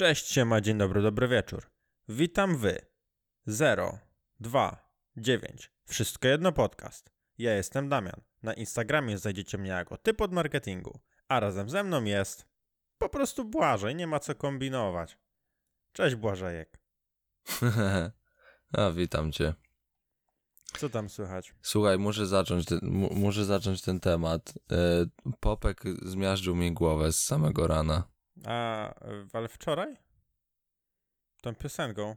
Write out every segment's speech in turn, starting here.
Cześć, siema, dzień dobry, dobry wieczór. Witam wy. 0, 2, 9. Wszystko jedno podcast. Ja jestem Damian. Na Instagramie znajdziecie mnie jako typ od marketingu, a razem ze mną jest po prostu Błażej, nie ma co kombinować. Cześć Błażejek. A, witam cię. Co tam słychać? Słuchaj, muszę zacząć ten, mu, muszę zacząć ten temat. E, Popek zmiażdżył mi głowę z samego rana. A, ale wczoraj? Tą piosenką?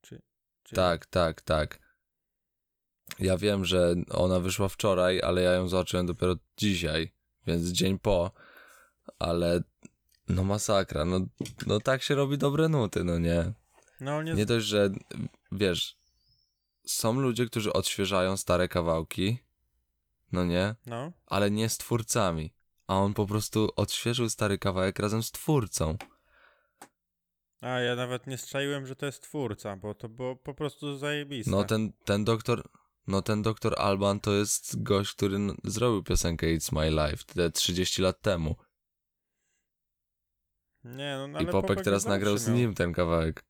Czy, czy... Tak, tak, tak. Ja wiem, że ona wyszła wczoraj, ale ja ją zobaczyłem dopiero dzisiaj, więc dzień po, ale no masakra, no, no tak się robi dobre nuty, no nie? No nie... Nie dość, że wiesz, są ludzie, którzy odświeżają stare kawałki, no nie? No. ale nie z twórcami. A on po prostu odświeżył stary kawałek razem z twórcą. A, ja nawet nie strzaiłem, że to jest twórca, bo to było po prostu zajebiste. No ten, ten doktor, no ten doktor Alban to jest gość, który zrobił piosenkę It's My Life te 30 lat temu. Nie, no, no I ale Popek teraz nagrał z nim ten kawałek.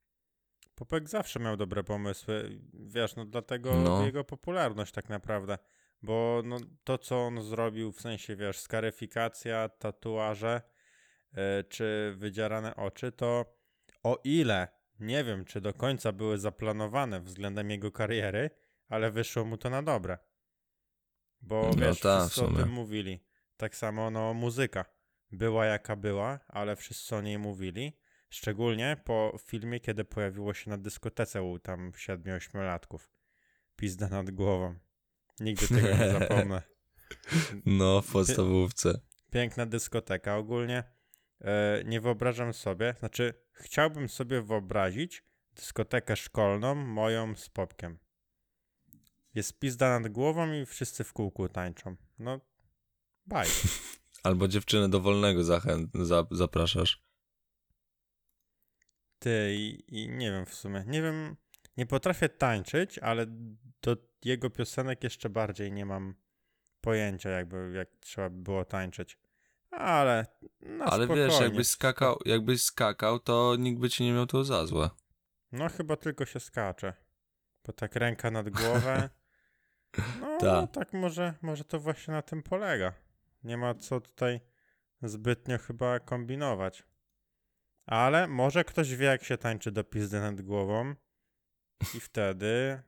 Popek zawsze miał dobre pomysły, wiesz, no dlatego No. jego popularność tak naprawdę, bo no, to, co on zrobił, w sensie, wiesz, skaryfikacja, tatuaże e, czy wydzierane oczy, to o ile, nie wiem, czy do końca były zaplanowane względem jego kariery, ale wyszło mu to na dobre. Bo No wiesz, ta, wszyscy o tym mówili. Tak samo, no, muzyka była jaka była, ale wszyscy o niej mówili. Szczególnie po filmie, kiedy pojawiło się na dyskotece u tam 7-8 latków. Pizda nad głową. Nigdy tego nie zapomnę. No, w podstawówce. Piękna dyskoteka ogólnie. E, nie wyobrażam sobie, znaczy chciałbym sobie wyobrazić dyskotekę szkolną moją z popkiem. Jest pizda nad głową i wszyscy w kółku tańczą. No, baj. Albo dziewczynę do wolnego zachęt, za, zapraszasz. Ty i, i nie wiem w sumie. Nie wiem, nie potrafię tańczyć, ale do jego piosenek jeszcze bardziej nie mam pojęcia, jakby jak trzeba by było tańczyć. Ale na Ale spokojnie. wiesz, jakbyś skakał, jakbyś skakał, to nikt by ci nie miał tu za złe. No chyba tylko się skacze. Bo tak ręka nad głowę. No, Ta. no tak może, może to właśnie na tym polega. Nie ma co tutaj zbytnio chyba kombinować. Ale może ktoś wie, jak się tańczy do pizdy nad głową. I wtedy.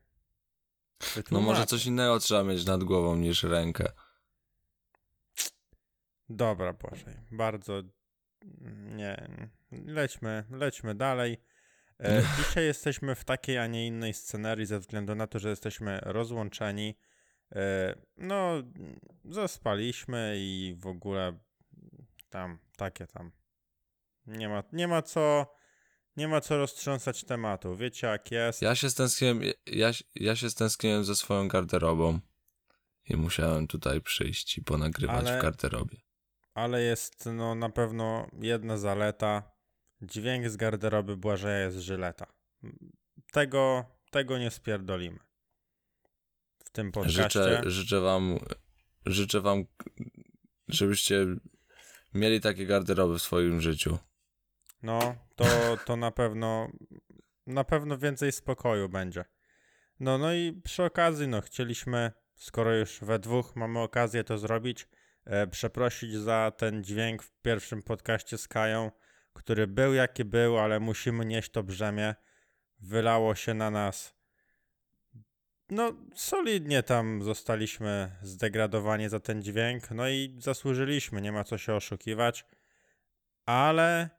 No wytłumaczy. może coś innego trzeba mieć nad głową niż rękę. Dobra, Boże. Bardzo. Nie. Lećmy, lećmy dalej. E, dzisiaj jesteśmy w takiej, a nie innej scenerii ze względu na to, że jesteśmy rozłączeni. E, no, zaspaliśmy i w ogóle tam, takie tam. Nie ma, nie ma co. Nie ma co roztrząsać tematu. Wiecie, jak jest. Ja się stęskniłem, ja, ja się stęskniłem ze swoją garderobą. I musiałem tutaj przyjść i ponagrywać Ale- w garderobie. ale jest no na pewno jedna zaleta. Dźwięk z garderoby Błażeja jest żyleta. Tego, tego nie spierdolimy. W tym podcaście. Życzę, życzę wam, życzę wam, żebyście mieli takie garderoby w swoim życiu. No, to, to na pewno na pewno więcej spokoju będzie. No, no i przy okazji, no, chcieliśmy, skoro już we dwóch mamy okazję to zrobić, e, przeprosić za ten dźwięk w pierwszym podcaście z Kają, który był jaki był, ale musimy nieść to brzemię. Wylało się na nas. No, solidnie tam zostaliśmy zdegradowani za ten dźwięk, no i zasłużyliśmy, nie ma co się oszukiwać, ale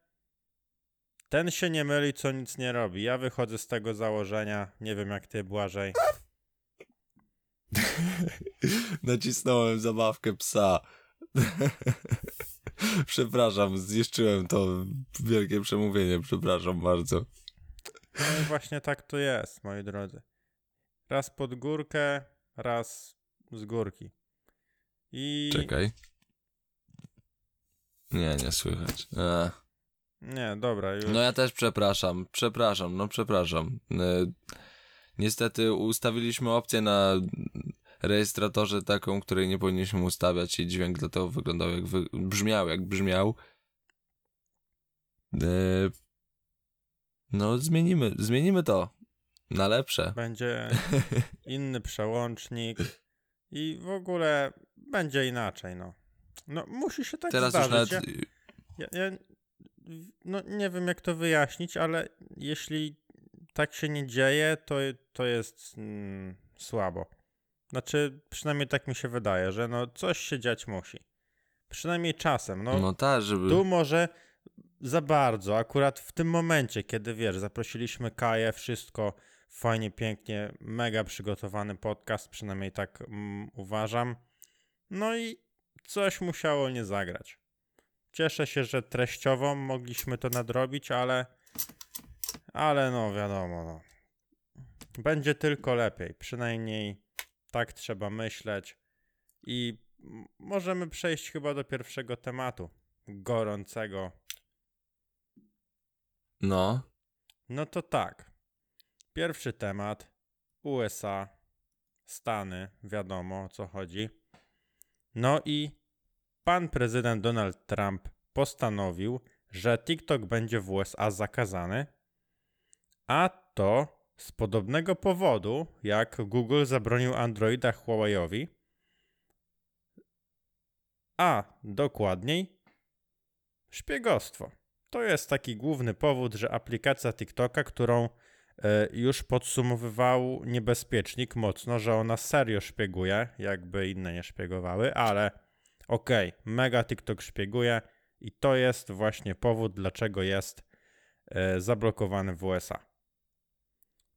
ten się nie myli, co nic nie robi. Ja wychodzę z tego założenia, nie wiem jak ty, Błażej. Nacisnąłem zabawkę psa. przepraszam, zniszczyłem to wielkie przemówienie, przepraszam bardzo. No i właśnie tak to jest, moi drodzy. Raz pod górkę, raz z górki. I Czekaj. Nie, nie słychać. Ech. Nie, dobra, już. No ja też przepraszam, przepraszam, no przepraszam. E, Niestety ustawiliśmy opcję na rejestratorze taką, której nie powinniśmy ustawiać i dźwięk dlatego wyglądał jak wy... brzmiał jak brzmiał. Yy, no, zmienimy, zmienimy to na lepsze. Będzie inny przełącznik i w ogóle będzie inaczej, no. No, musi się tak Teraz już zdarzyć. nawet. Ja, ja, ja, no, nie wiem, jak to wyjaśnić, ale jeśli tak się nie dzieje, to, to jest mm, słabo. Znaczy, przynajmniej tak mi się wydaje, że no coś się dziać musi. Przynajmniej czasem. No, No tak, żeby. tu może za bardzo, akurat w tym momencie, kiedy wiesz, zaprosiliśmy Kaję, wszystko fajnie, pięknie, mega przygotowany podcast, przynajmniej tak mm, uważam. No i coś musiało nie zagrać. Cieszę się, że treściowo mogliśmy to nadrobić, ale ale no wiadomo, no. Będzie tylko lepiej, przynajmniej tak trzeba myśleć i możemy przejść chyba do pierwszego tematu gorącego. No. No to tak. Pierwszy temat. USA, Stany, wiadomo o co chodzi. No i pan prezydent Donald Trump postanowił, że TikTok będzie w USA zakazany, a to z podobnego powodu, jak Google zabronił Androida Huawei'owi, a dokładniej szpiegostwo. To jest taki główny powód, że aplikacja TikToka, którą e, już podsumowywał niebezpiecznik mocno, że ona serio szpieguje, jakby inne nie szpiegowały, ale okej, mega TikTok szpieguje i to jest właśnie powód, dlaczego jest e, zablokowany w USA.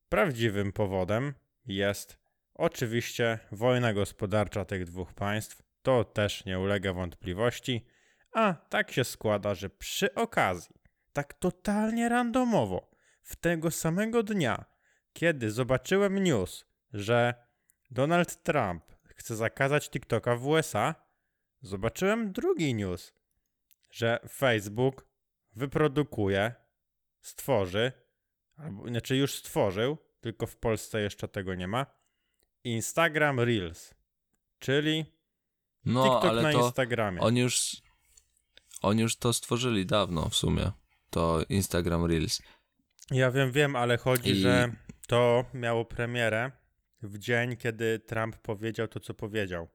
Prawdziwym powodem jest oczywiście wojna gospodarcza tych dwóch państw. To też nie ulega wątpliwości. A tak się składa, że przy okazji, tak totalnie randomowo, w tego samego dnia, kiedy zobaczyłem news, że Donald Trump chce zakazać TikToka w USA, zobaczyłem drugi news, że Facebook wyprodukuje, stworzy, albo inaczej już stworzył, tylko w Polsce jeszcze tego nie ma, Instagram Reels, czyli No, TikTok na ale to. Instagramie. Oni już. Oni już to stworzyli dawno w sumie. To Instagram Reels. Ja wiem, wiem, ale chodzi, I- że to miało premierę w dzień, kiedy Trump powiedział to, co powiedział.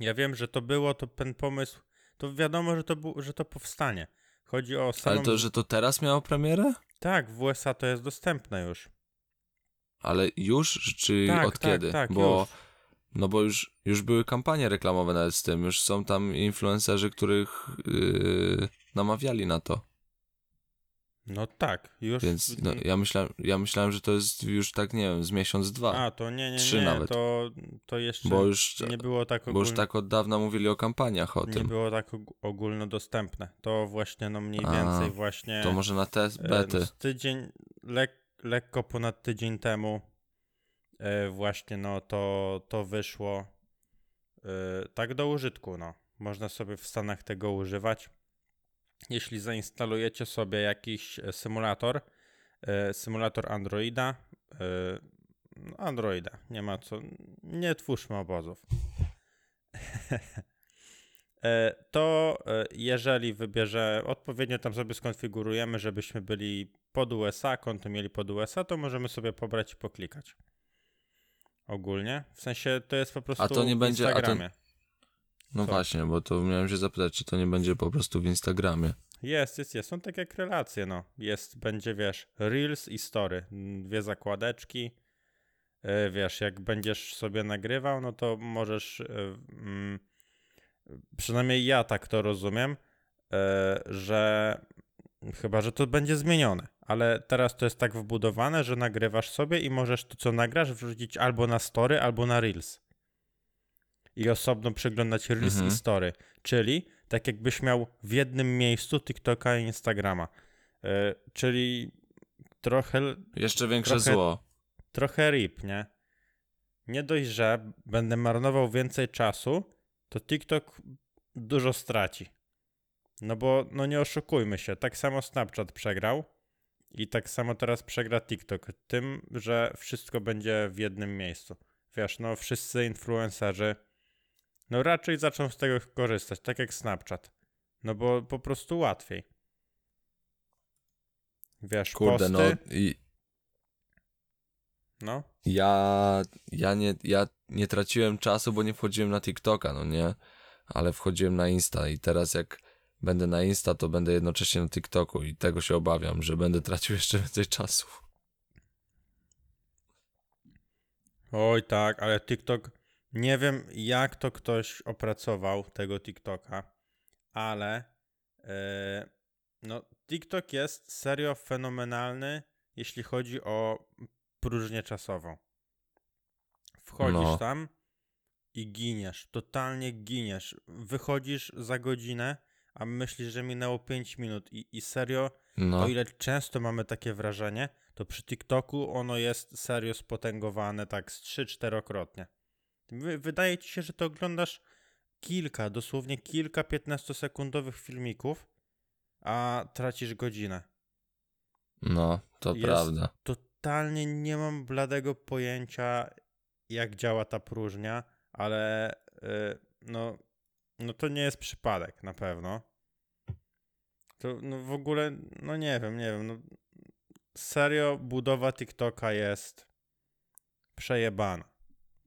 Ja wiem, że to było, to ten pomysł, to wiadomo, że to, bu- że to powstanie. Chodzi o samą... Ale to, że to teraz miało premierę? Tak, w USA to jest dostępne już. Ale już? Czy Tak, od tak, kiedy? tak, Bo. już. No bo już, już były kampanie reklamowe nawet z tym. Już są tam influencerzy, których yy, namawiali na to. No tak, już... Więc no, ja, myślałem, ja myślałem, że to jest już tak, nie wiem, z miesiąc, dwa. A, to nie, nie, trzy nie, nawet. to, to jeszcze bo już, nie było tak bo już tak od dawna mówili o kampaniach o Nie tym. było tak og- ogólnodostępne. To właśnie, no mniej A, więcej właśnie... To może na te E, bety. No, tydzień, lek, lekko ponad tydzień temu e, właśnie no to, to wyszło e, tak do użytku, no. Można sobie w Stanach tego używać. Jeśli zainstalujecie sobie jakiś e, symulator, e, symulator Androida, e, no, Androida, nie ma co, nie twórzmy obozów. To jeżeli wybierze, odpowiednio tam sobie skonfigurujemy, żebyśmy byli pod USA, konto mieli pod USA, to możemy sobie pobrać i poklikać. Ogólnie. W sensie to jest po prostu to nie będzie- a to- Instagramie. No co? właśnie, bo to miałem się zapytać, czy to nie będzie po prostu w Instagramie. Jest, jest, jest. Są takie jak relacje, no. Jest, będzie, wiesz, Reels i Story. Dwie zakładeczki. E, Wiesz, jak będziesz sobie nagrywał, no to możesz, e, mm, przynajmniej ja tak to rozumiem, e, że chyba, że to będzie zmienione, ale teraz to jest tak wbudowane, że nagrywasz sobie i możesz to, co nagrasz, wrzucić albo na Story, albo na Reels. I osobno przeglądać Reels Mhm. i Story. Czyli tak jakbyś miał w jednym miejscu TikToka i Instagrama. E, czyli trochę, Jeszcze większe Trochę- zło. trochę rip, nie? Nie dość, że będę marnował więcej czasu, to TikTok dużo straci. No bo, no nie oszukujmy się, tak samo Snapchat przegrał i tak samo teraz przegra TikTok tym, że wszystko będzie w jednym miejscu. Wiesz, no wszyscy influencerzy no raczej zaczną z tego korzystać, tak jak Snapchat. No bo po prostu łatwiej. wiesz, Kurde, no posty, i no. ja, ja, nie, ja nie traciłem czasu, bo nie wchodziłem na TikToka, no nie? Ale wchodziłem na Insta i teraz jak będę na Insta, to będę jednocześnie na TikToku i tego się obawiam, że będę tracił jeszcze więcej czasu. Oj tak, ale TikTok, nie wiem jak to ktoś opracował tego TikToka, ale e, no TikTok jest serio fenomenalny, jeśli chodzi o próżnię czasową. Wchodzisz No. tam i giniesz, totalnie giniesz. Wychodzisz za godzinę, a myślisz, że minęło 5 minut i, i serio No, o ile często mamy takie wrażenie, to przy TikToku ono jest serio spotęgowane tak z 3-4-krotnie. Wy, wydaje ci się, że to oglądasz kilka, dosłownie kilka 15-sekundowych filmików, a tracisz godzinę. no, to Jest- prawda. Totalnie nie mam bladego pojęcia, jak działa ta próżnia, ale y, no, no to nie jest przypadek na pewno. To no w ogóle, no nie wiem, nie wiem. No, serio, budowa TikToka jest przejebana.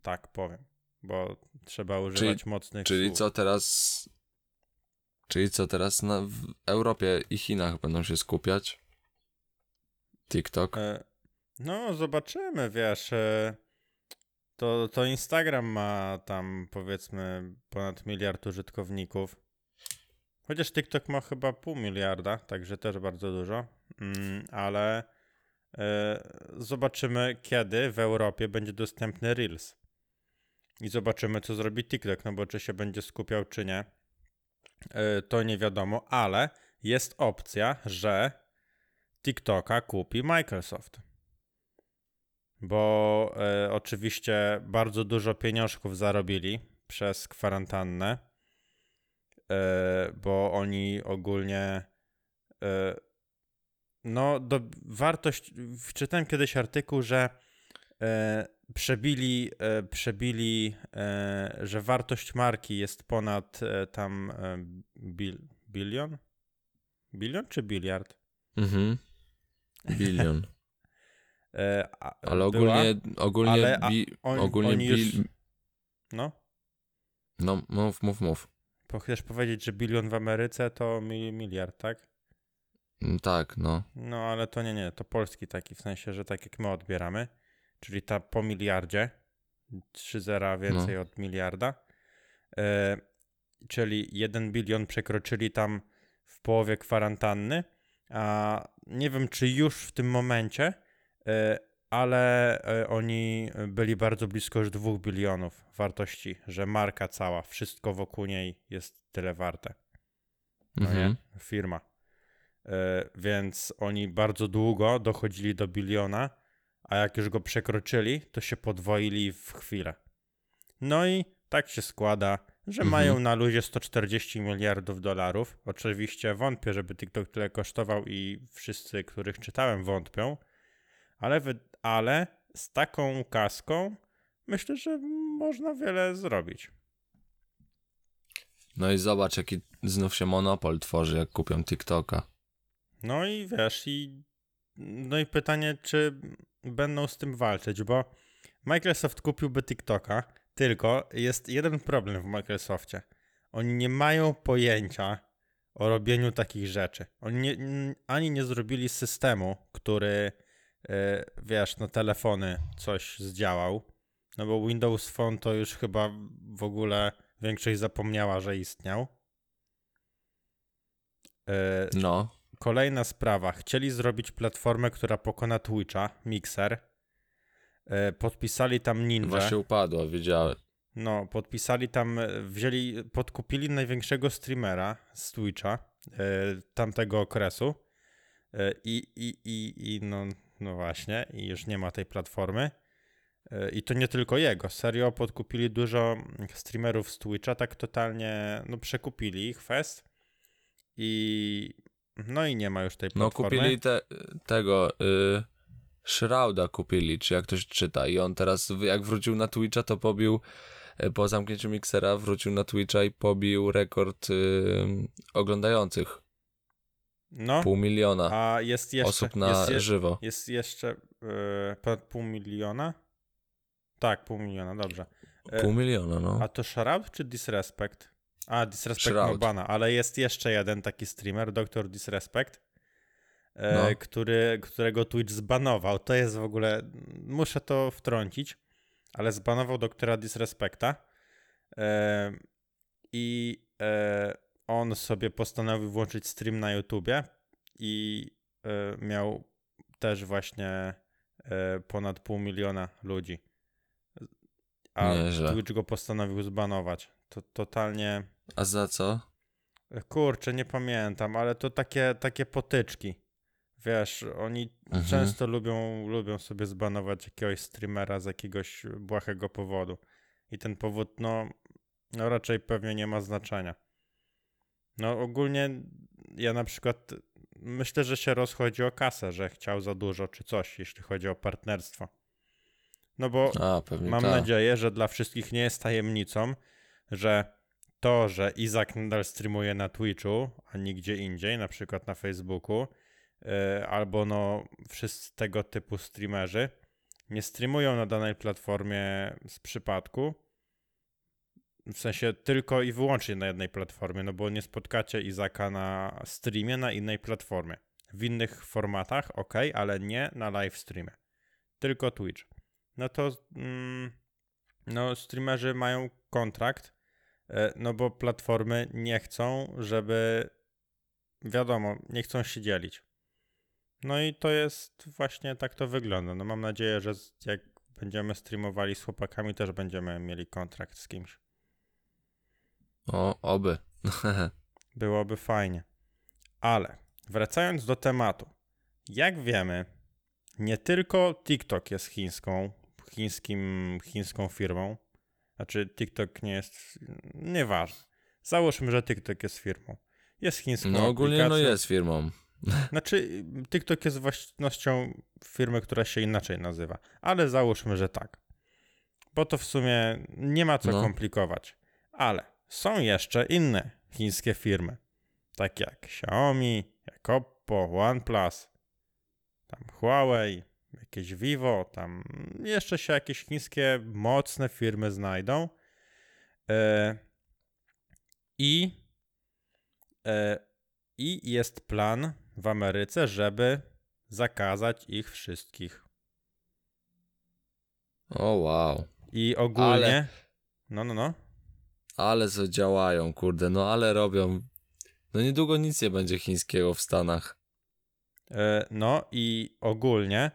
Tak powiem, bo trzeba używać mocnych Czyli słów. co teraz... Czyli co teraz na, w Europie i Chinach będą się skupiać? TikTok? E, No, zobaczymy, wiesz. e, To, to Instagram ma tam powiedzmy ponad miliard użytkowników. Chociaż TikTok ma chyba pół miliarda, także też bardzo dużo. Mm, ale e, zobaczymy, kiedy w Europie będzie dostępny Reels. I zobaczymy, co zrobi TikTok, no bo czy się będzie skupiał, czy nie. E, to nie wiadomo, ale jest opcja, że TikToka kupi Microsoft. Bo e, oczywiście bardzo dużo pieniążków zarobili przez kwarantannę, e, bo oni ogólnie e, no do, wartość, czytałem kiedyś artykuł, że przebili, e, przebili e, że wartość marki jest ponad e, tam bil, bilion? Bilion czy biliard? Mhm. Bilion. A- Ale była, ogólnie, ogólnie, ale a- on- ogólnie oni już- bil, No, no mów, mów, mów. bo chcesz powiedzieć, że bilion w Ameryce to mi, miliard, tak? Mm, Tak, no. No, ale to nie, nie, to polski taki, w sensie, że tak jak my odbieramy, czyli ta po miliardzie, trzy zera więcej No. od miliarda, e, czyli 1 bilion przekroczyli tam w połowie kwarantanny, a nie wiem, czy już w tym momencie, e, ale e, oni byli bardzo blisko już 2 bilionów wartości, że marka cała, wszystko wokół niej jest tyle warte. No Mhm. nie? Firma. E, więc oni bardzo długo dochodzili do biliona, a jak już go przekroczyli, to się podwoili w chwilę. No i tak się składa, że Mhm. mają na luzie 140 miliardów dolarów. Oczywiście wątpię, żeby TikTok tyle kosztował i wszyscy, których czytałem, wątpią, ale, ale z taką kaską myślę, że można wiele zrobić. No i zobacz, jaki znów się monopol tworzy, jak kupią TikToka. No i wiesz, i no i pytanie, czy będą z tym walczyć, bo Microsoft kupiłby TikToka, tylko jest jeden problem w Microsoftie. Oni nie mają pojęcia o robieniu takich rzeczy. Oni nie, ani nie zrobili systemu, który, e, wiesz, na telefony coś zdziałał. No bo Windows Phone to już chyba w ogóle większość zapomniała, że istniał. E, No. Kolejna sprawa. Chcieli zrobić platformę, która pokona Twitcha, Mixer. E, Podpisali tam Ninja. Właśnie upadła, wiedziałem. No, podpisali tam, e, wzięli, podkupili największego streamera z Twitcha e, tamtego okresu. I, i, i, i no, no właśnie, i już nie ma tej platformy. I to nie tylko jego. Serio podkupili dużo streamerów z Twitcha, tak totalnie, no przekupili ich fest. I no i nie ma już tej No platformy. kupili te, tego, y, Shrouda kupili, czy jak ktoś czyta. I on teraz, jak wrócił na Twitcha, to pobił, y, po zamknięciu Mixera, wrócił na Twitcha i pobił rekord y, oglądających. No, Pół miliona a jest jeszcze... osób na jest, je- żywo. jest jeszcze ponad pół miliona? Tak, pół miliona, dobrze. Pół miliona, no. A to Shroud czy Disrespect? A, Disrespect Shroud. ma bana, ale jest jeszcze jeden taki streamer, Dr. Disrespect, e, No. który, którego Twitch zbanował. To jest w ogóle, muszę to wtrącić, ale zbanował doktora Disrespecta e, i e, on sobie postanowił włączyć stream na YouTubie i e, miał też właśnie ponad pół miliona ludzi. A Nieźle. Twitch go postanowił zbanować. To totalnie. A za co? Kurczę, nie pamiętam, ale to takie, takie potyczki. Wiesz, oni Mhm. często lubią, lubią sobie zbanować jakiegoś streamera z jakiegoś błahego powodu. I ten powód, no, no raczej pewnie nie ma znaczenia. No ogólnie ja na przykład myślę, że się rozchodzi o kasę, że chciał za dużo czy coś, jeśli chodzi o partnerstwo. No bo A, Mam tak. nadzieję, że dla wszystkich nie jest tajemnicą, że to, że Izak nadal streamuje na Twitchu, a nigdzie indziej, na przykład na Facebooku, yy, albo no wszyscy tego typu streamerzy nie streamują na danej platformie z przypadku, w sensie tylko i wyłącznie na jednej platformie, no bo nie spotkacie Izaka na streamie na innej platformie. W innych formatach, ok, ale nie na live streamie. Tylko Twitch no to mm, no, streamerzy mają kontrakt, e, no bo platformy nie chcą, żeby wiadomo, nie chcą się dzielić. No i to jest właśnie tak to wygląda. No mam nadzieję, że jak będziemy streamowali z chłopakami, też będziemy mieli kontrakt z kimś. O, oby. Byłoby fajnie. Ale wracając do tematu. Jak wiemy, nie tylko TikTok jest chińską, chińskim, chińską firmą. Znaczy, TikTok nie jest. Nieważne. Załóżmy, że TikTok jest firmą. Jest chińską. No ogólnie no aplikacją. jest firmą. Znaczy, TikTok jest własnością firmy, która się inaczej nazywa. Ale załóżmy, że tak. Bo to w sumie nie ma co No. komplikować. Ale są jeszcze inne chińskie firmy. Takie jak Xiaomi, jak Oppo, OnePlus, tam Huawei, jakieś Vivo, tam jeszcze się jakieś chińskie mocne firmy znajdą. E, I e, i jest plan w Ameryce, żeby zakazać ich wszystkich. O wow. I ogólnie. Ale- No, no, no. Ale co działają, kurde, no ale robią. No niedługo nic nie będzie chińskiego w Stanach. E, no i ogólnie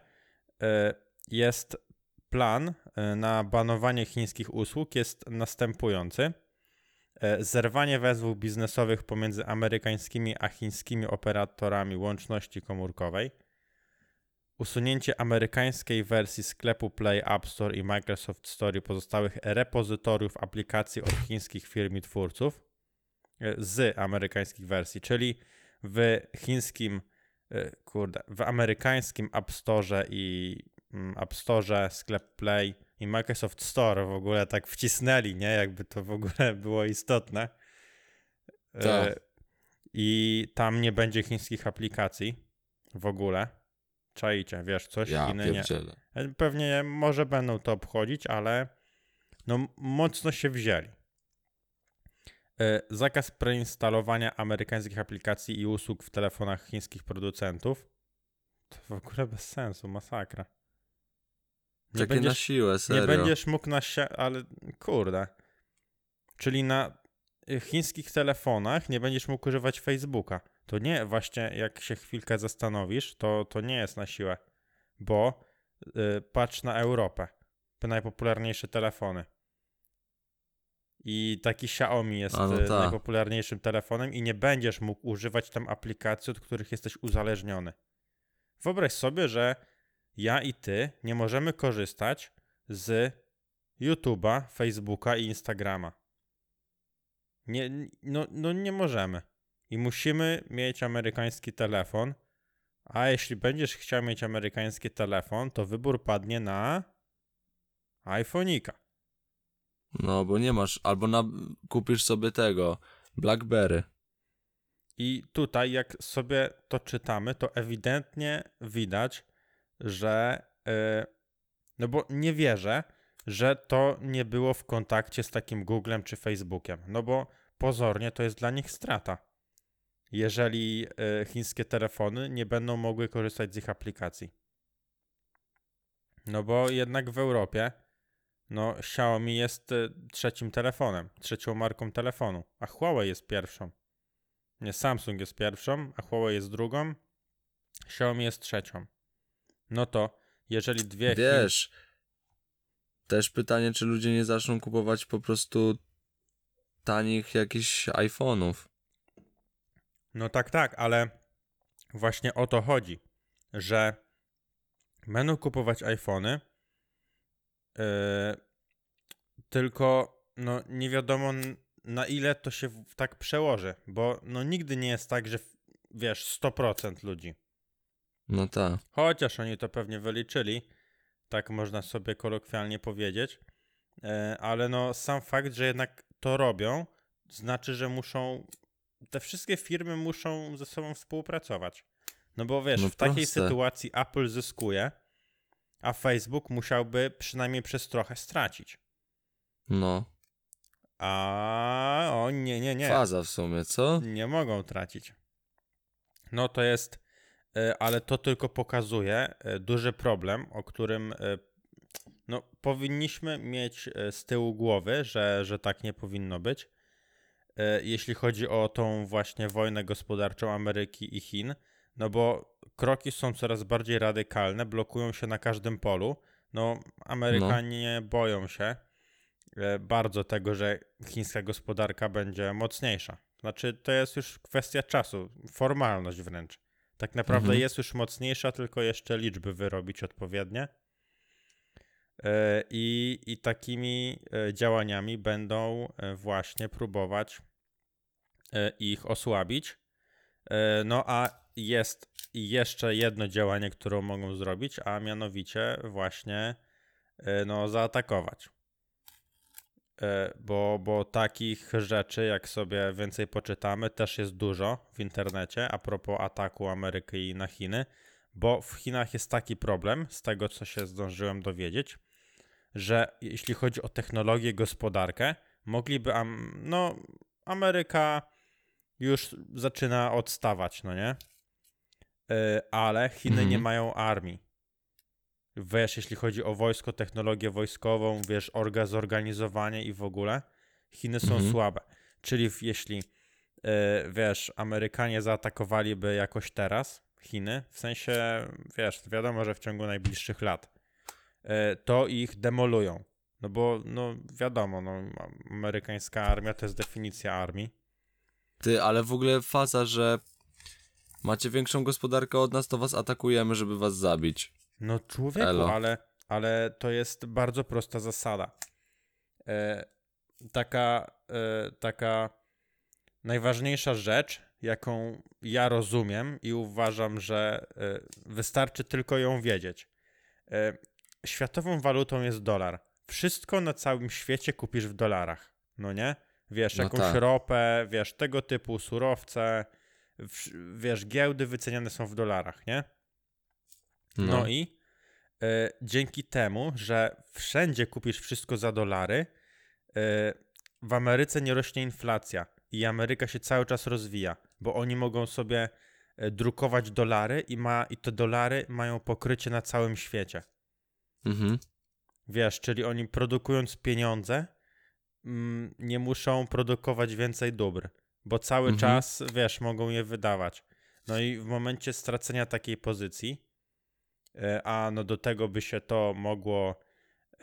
jest plan e, na banowanie chińskich usług jest następujący. E, Zerwanie wezwów biznesowych pomiędzy amerykańskimi a chińskimi operatorami łączności komórkowej. Usunięcie amerykańskiej wersji sklepu Play App Store i Microsoft Store i pozostałych repozytoriów aplikacji od chińskich firm i twórców e, z amerykańskich wersji, czyli w chińskim e, kurde, w amerykańskim App Store i mm, App Store, sklep Play i Microsoft Store w ogóle tak wcisnęli, nie? Jakby to w ogóle było istotne. E, Tak. I tam nie będzie chińskich aplikacji w ogóle. Czajcie, wiesz, coś Ja Chiny nie. pierdzielę. Pewnie może będą to obchodzić, ale no mocno się wzięli. E, Zakaz preinstalowania amerykańskich aplikacji i usług w telefonach chińskich producentów. To w ogóle bez sensu, masakra. Nie Takie na będziesz, siłę, nie serio. będziesz mógł na ale kurde. Czyli na y, chińskich telefonach nie będziesz mógł używać Facebooka. To nie, właśnie jak się chwilkę zastanowisz, to, to nie jest na siłę. Bo y, patrz na Europę. Te najpopularniejsze telefony. I taki Xiaomi jest A, no y, tak. najpopularniejszym telefonem i nie będziesz mógł używać tam aplikacji, od których jesteś uzależniony. Wyobraź sobie, że ja i ty nie możemy korzystać z YouTube'a, Facebooka i Instagrama. Nie, no, no nie możemy. I musimy mieć amerykański telefon. A jeśli będziesz chciał mieć amerykański telefon, to wybór padnie na iPhone'ika. No, bo nie masz, albo na, kupisz sobie tego, Blackberry. I tutaj, jak sobie to czytamy, to ewidentnie widać, że. e, no bo nie wierzę, że to nie było w kontakcie z takim Googlem czy Facebookiem. No bo pozornie to jest dla nich strata. Jeżeli e, chińskie telefony nie będą mogły korzystać z ich aplikacji. No bo jednak w Europie no Xiaomi jest e, trzecim telefonem, trzecią marką telefonu, a Huawei jest pierwszą. Nie, Samsung jest pierwszą, a Huawei jest drugą, Xiaomi jest trzecią. No to jeżeli dwie Wiesz, też pytanie, czy ludzie nie zaczną kupować po prostu tanich jakichś iPhone'ów. No tak, tak, ale właśnie o to chodzi, że będą kupować iPhony, yy, tylko no nie wiadomo na ile to się tak przełoży, bo no nigdy nie jest tak, że wiesz 100% ludzi. No tak. Chociaż oni to pewnie wyliczyli, tak można sobie kolokwialnie powiedzieć, e, ale no sam fakt, że jednak to robią, znaczy, że muszą, te wszystkie firmy muszą ze sobą współpracować. No bo wiesz, No w takiej sytuacji Apple zyskuje, a Facebook musiałby przynajmniej przez trochę stracić. No. A o nie, nie, nie. Faza w sumie, co? Nie mogą tracić. No to jest, e, ale to tylko pokazuje e, duży problem, o którym e, no, powinniśmy mieć z tyłu głowy, że, że tak nie powinno być. Jeśli chodzi o tą właśnie wojnę gospodarczą Ameryki i Chin, no bo kroki są coraz bardziej radykalne, blokują się na każdym polu. No, Amerykanie boją się e, bardzo tego, że chińska gospodarka będzie mocniejsza. Znaczy, to jest już kwestia czasu, formalność wręcz. Tak naprawdę Mhm. jest już mocniejsza, tylko jeszcze liczby wyrobić odpowiednie. E, I, I takimi e, działaniami będą właśnie próbować ich osłabić. No a jest jeszcze jedno działanie, które mogą zrobić, a mianowicie właśnie e, no, zaatakować. E, Bo, bo takich rzeczy, jak sobie więcej poczytamy, też jest dużo w internecie a propos ataku Ameryki na Chiny, bo w Chinach jest taki problem, z tego co się zdążyłem dowiedzieć, że jeśli chodzi o technologię, gospodarkę, mogliby, am, no, Ameryka już zaczyna odstawać, no nie? E, Ale Chiny Mhm. nie mają armii. Wiesz, jeśli chodzi o wojsko, technologię wojskową, wiesz, orga, zorganizowanie i w ogóle, Chiny są Mhm. słabe. Czyli jeśli, e, wiesz, Amerykanie zaatakowaliby jakoś teraz Chiny, w sensie, wiesz, wiadomo, że w ciągu najbliższych lat, e, to ich demolują. No bo, no wiadomo, no, amerykańska armia to jest definicja armii. Ty, ale w ogóle faza, że macie większą gospodarkę od nas, to was atakujemy, żeby was zabić. No człowieku, Elo. ale, ale to jest bardzo prosta zasada. E, taka, e, taka najważniejsza rzecz, jaką ja rozumiem i uważam, że e, wystarczy tylko ją wiedzieć. E, światową walutą jest dolar. Wszystko na całym świecie kupisz w dolarach, no nie? Wiesz, No jakąś tak. ropę, wiesz, tego typu surowce, w, wiesz, giełdy wyceniane są w dolarach, nie? No, i e, dzięki temu, że wszędzie kupisz wszystko za dolary, e, w Ameryce nie rośnie inflacja i Ameryka się cały czas rozwija, bo oni mogą sobie e, drukować dolary i, ma, i te dolary mają pokrycie na całym świecie. Mhm. Wiesz, czyli oni produkując pieniądze mm, nie muszą produkować więcej dóbr, bo cały Mhm. czas, wiesz, mogą je wydawać. No i w momencie stracenia takiej pozycji, e, a no do tego by się to mogło,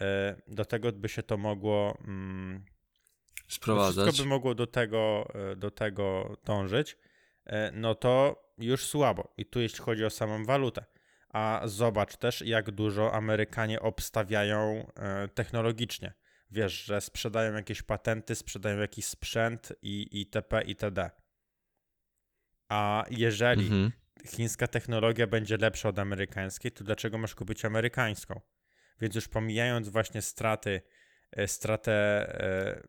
e, do tego by się to mogło, mm, to Sprowadzać. wszystko by mogło do tego, e, do tego dążyć, no to już słabo. I tu jeśli chodzi o samą walutę. A zobacz też, jak dużo Amerykanie obstawiają technologicznie. Wiesz, że sprzedają jakieś patenty, sprzedają jakiś sprzęt i itp. itd. A jeżeli Mhm. chińska technologia będzie lepsza od amerykańskiej, to dlaczego masz kupić amerykańską? Więc już pomijając właśnie straty, e, stratę e,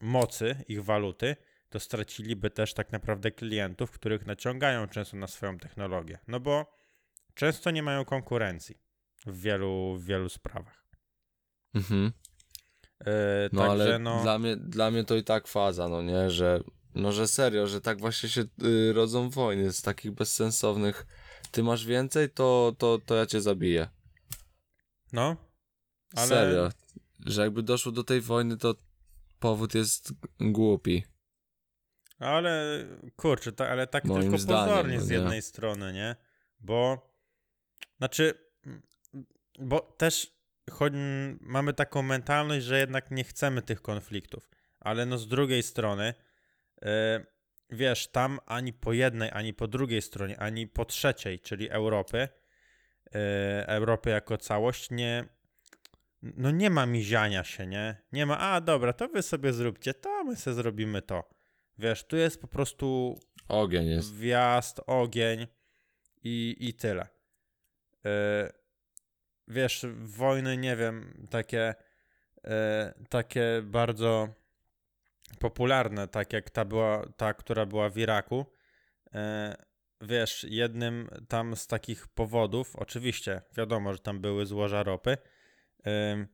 mocy ich waluty, to straciliby też tak naprawdę klientów, których naciągają często na swoją technologię. No bo często nie mają konkurencji w wielu, w wielu sprawach. Mhm. Yy, No także ale no, Dla, mnie, dla mnie to i tak faza, no nie, że no że serio, że tak właśnie się y, rodzą wojny z takich bezsensownych ty masz więcej, to, to, to ja cię zabiję. no, ale Serio. Że jakby doszło do tej wojny, to powód jest głupi. Ale kurczę, ta, ale tak Moim tylko zdaniem, pozornie no z jednej strony, nie? Bo znaczy, bo też choć mamy taką mentalność, że jednak nie chcemy tych konfliktów, ale no z drugiej strony, e, wiesz, tam ani po jednej, ani po drugiej stronie, ani po trzeciej, czyli Europy, e, Europy jako całość, nie, no nie ma miziania się, nie? Nie ma, a dobra, to wy sobie zróbcie to, my sobie zrobimy to. Wiesz, tu jest po prostu Ogień jest. wjazd, ogień i, i tyle. E, wiesz, wojny, nie wiem, takie, e, takie bardzo popularne, tak jak ta była, ta, która była w Iraku. E, wiesz, jednym tam z takich powodów, oczywiście, wiadomo, że tam były złoża ropy, e,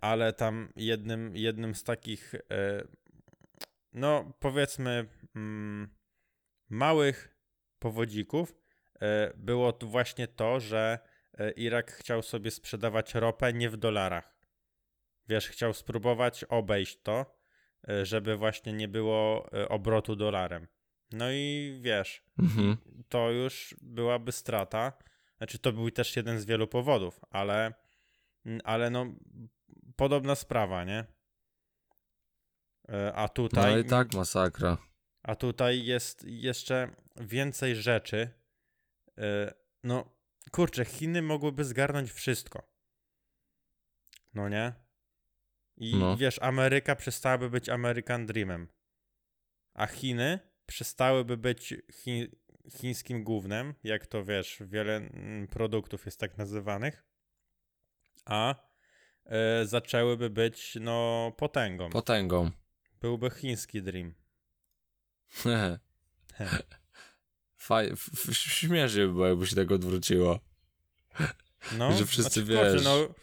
ale tam jednym, jednym z takich, e, no powiedzmy, mm, małych powodzików e, było to właśnie to, że Irak chciał sobie sprzedawać ropę nie w dolarach. Wiesz, chciał spróbować obejść to, e, żeby właśnie nie było e, obrotu dolarem. No i wiesz, Mhm. to już byłaby strata. Znaczy, to był też jeden z wielu powodów, ale, ale no, podobna sprawa, nie? E, A tutaj. No i tak masakra. A tutaj jest jeszcze więcej rzeczy. No, kurczę, Chiny mogłyby zgarnąć wszystko. No nie? I No. wiesz, Ameryka przestałaby być American Dreamem. A Chiny przestałyby być chi chińskim głównym, jak to wiesz, wiele mm, produktów jest tak nazywanych. A yy, zaczęłyby być, no, potęgą. Potęgą. Byłby chiński dream. Faj, śmiesznie by było, jakby się tak odwróciło. No, Że wszyscy, kurczę, wiesz- no,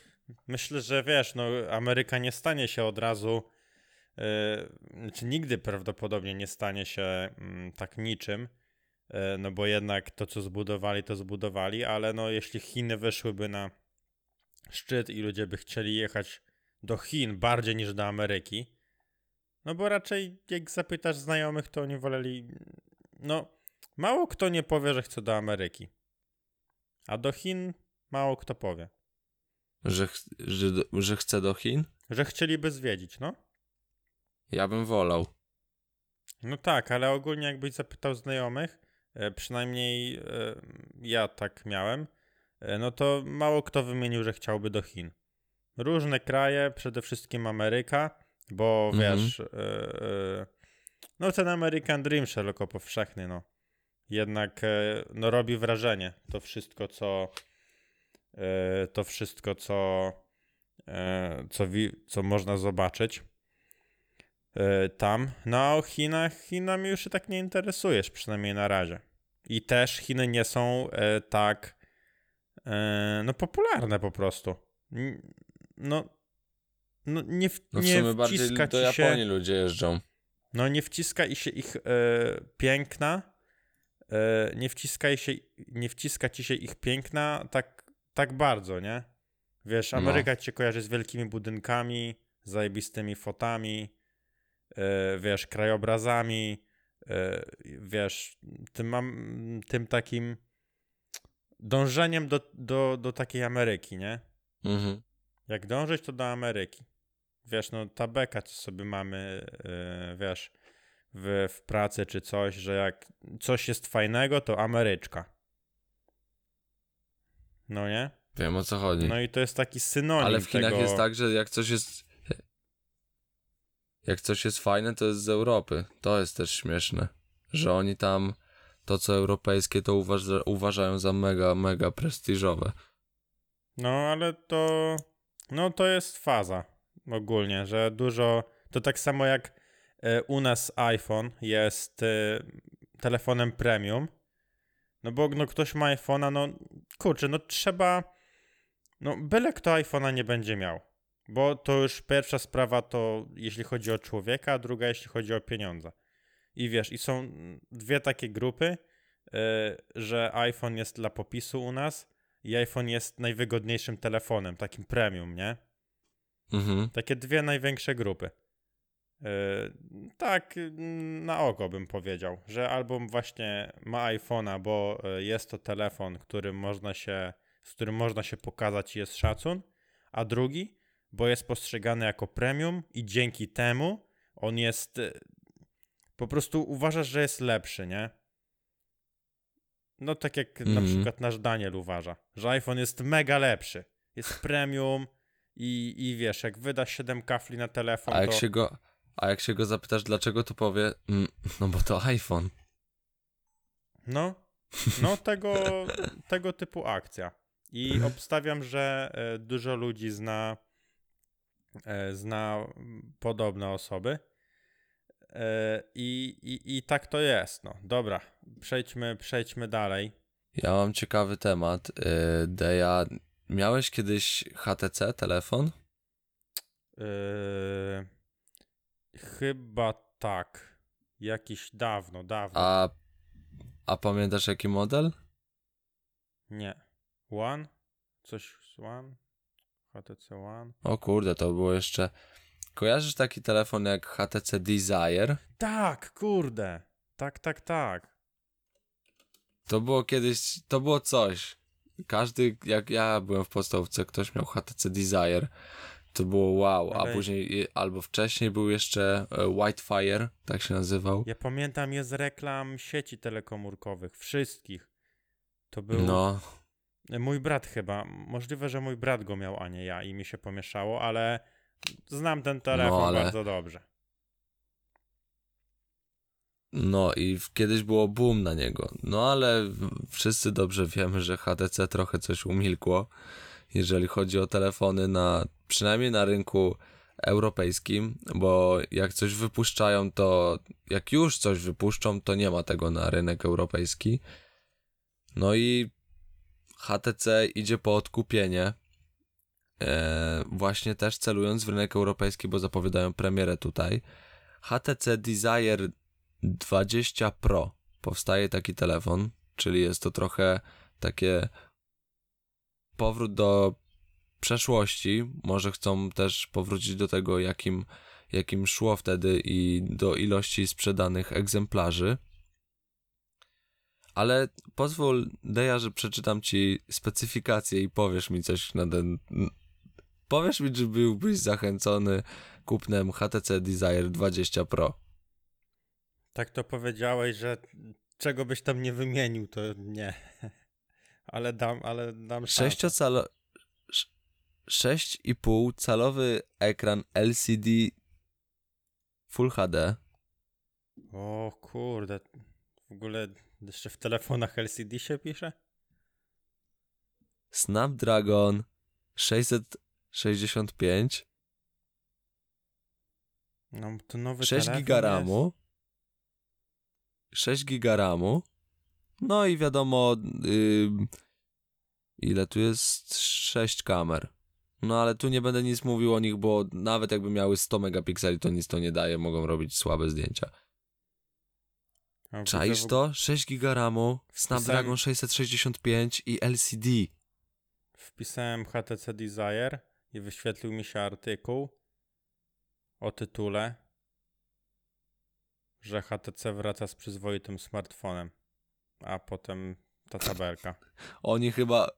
myślę, że wiesz, no, Ameryka nie stanie się od razu, yy, czy nigdy prawdopodobnie nie stanie się mm, tak niczym, yy, no bo jednak to, co zbudowali, to zbudowali, ale no, jeśli Chiny wyszłyby na szczyt i ludzie by chcieli jechać do Chin bardziej niż do Ameryki, no bo raczej jak zapytasz znajomych, to oni woleli, no, mało kto nie powie, że chce do Ameryki. A do Chin mało kto powie. Że, ch- że, że chce do Chin? Że chcieliby zwiedzić, no? Ja bym wolał. No tak, ale ogólnie jakbyś zapytał znajomych, e, przynajmniej e, ja tak miałem, e, no to mało kto wymienił, że chciałby do Chin. Różne kraje, przede wszystkim Ameryka, bo Mhm. wiesz, no ten American Dream szeroko powszechny, no. Jednak e, no robi wrażenie to wszystko, co e, to wszystko, co e, co, co można zobaczyć tam. No a o Chinach, Chinami już się tak nie interesujesz, przynajmniej na razie. I też Chiny nie są tak no popularne po prostu. No, no nie, w, No w nie sumie bardziej wciska do ci się... Japonii ludzie jeżdżą. No nie wciska i się ich piękna, nie, wciska się, nie wciska ci się ich piękna tak, tak bardzo, nie? Wiesz, No. Ameryka ci się kojarzy z wielkimi budynkami, zajebistymi fotami, e, wiesz, krajobrazami, e, wiesz, tym, mam, tym takim dążeniem do, do, do takiej Ameryki, nie? Mhm. Jak dążyć, to do Ameryki. Wiesz, no ta beka, co sobie mamy, wiesz, w, w pracy czy coś, że jak coś jest fajnego, to Ameryczka. No nie? Wiem o co chodzi. No i to jest taki synonim Ale w Chinach tego... jest tak, że jak coś jest. Jak coś jest fajne, to jest z Europy. To jest też śmieszne. Że oni tam to, co europejskie, to uważa, uważają za mega, mega prestiżowe. No, ale to... No to jest faza ogólnie, że dużo... To tak samo jak u nas iPhone jest e, telefonem premium, no bo no, ktoś ma iPhone'a, no kurczę, no trzeba, no byle kto iPhone'a nie będzie miał. Bo to już pierwsza sprawa to jeśli chodzi o człowieka, a druga jeśli chodzi o pieniądze. I wiesz, i są dwie takie grupy, yy, że iPhone jest dla popisu u nas i iPhone jest najwygodniejszym telefonem, takim premium, nie? Mhm. Takie dwie największe grupy. Yy, tak mm, na oko bym powiedział, że albo właśnie ma iPhone'a, bo y, jest to telefon, którym można się, z którym można się pokazać i jest szacun, a drugi, bo jest postrzegany jako premium i dzięki temu on jest y, po prostu uważasz, że jest lepszy, nie? No tak jak na Mhm. przykład nasz Daniel uważa, że iPhone jest mega lepszy, jest premium i, i wiesz, jak wyda 7 kafli na telefon, A jak to... się go, a jak się go zapytasz dlaczego, to powie, "Mm, no bo to iPhone. No, no tego, tego typu akcja. I obstawiam, że e, dużo ludzi zna, e, zna podobne osoby. E, I, i, I tak to jest. No. Dobra, przejdźmy, przejdźmy dalej. Ja mam ciekawy temat. Yy, Deja, miałeś kiedyś HTC telefon? E, chyba tak. Jakiś dawno, dawno. A, a pamiętasz jaki model? Nie. One? Coś z One? HTC One? O kurde, to było jeszcze... Kojarzysz taki telefon jak HTC Desire? Tak, kurde. Tak, tak, tak. To było kiedyś, to było coś. Każdy, jak ja byłem w podstawówce, ktoś miał HTC Desire. To było wow, a Ale- później, albo wcześniej był jeszcze e, Whitefire, tak się nazywał. Ja pamiętam je z reklam sieci telekomórkowych, wszystkich. To był No, mój brat chyba. Możliwe, że mój brat go miał, a nie ja i mi się pomieszało, ale znam ten telefon No, ale- bardzo dobrze. no i kiedyś było boom na niego. No ale wszyscy dobrze wiemy, że HTC trochę coś umilkło, jeżeli chodzi o telefony na, przynajmniej na rynku europejskim, bo jak coś wypuszczają, to jak już coś wypuszczą, to nie ma tego na rynek europejski. No i HTC idzie po odkupienie, e, właśnie też celując w rynek europejski, bo zapowiadają premierę tutaj. HTC Desire 20 Pro powstaje taki telefon, czyli jest to trochę takie powrót do przeszłości. Może chcą też powrócić do tego, jakim, jakim szło wtedy i do ilości sprzedanych egzemplarzy. Ale pozwól, Deja, że przeczytam ci specyfikację i powiesz mi coś na ten. Powiesz mi, czy byłbyś zachęcony kupnem HTC Desire 20 Pro. Tak to powiedziałeś, że czego byś tam nie wymienił, to nie. Ale dam, ale dam. Sześciocalo... sz- 6,5 calowy ekran LCD Full HD. O kurde. W ogóle jeszcze w telefonach LCD się pisze? Snapdragon 665. No to nowy 6 telefon giga jest. RAMu. 6 giga RAMu. No i wiadomo, ym, ile tu jest? 6 kamer. No ale tu nie będę nic mówił o nich, bo nawet jakby miały 100 megapikseli, to nic to nie daje, mogą robić słabe zdjęcia. A Czaisz to? 6 giga RAMu, Snapdragon Wpisałem- 665 i LCD. Wpisałem HTC Desire i wyświetlił mi się artykuł o tytule, że HTC wraca z przyzwoitym smartfonem, a potem ta tabelka. Oni chyba,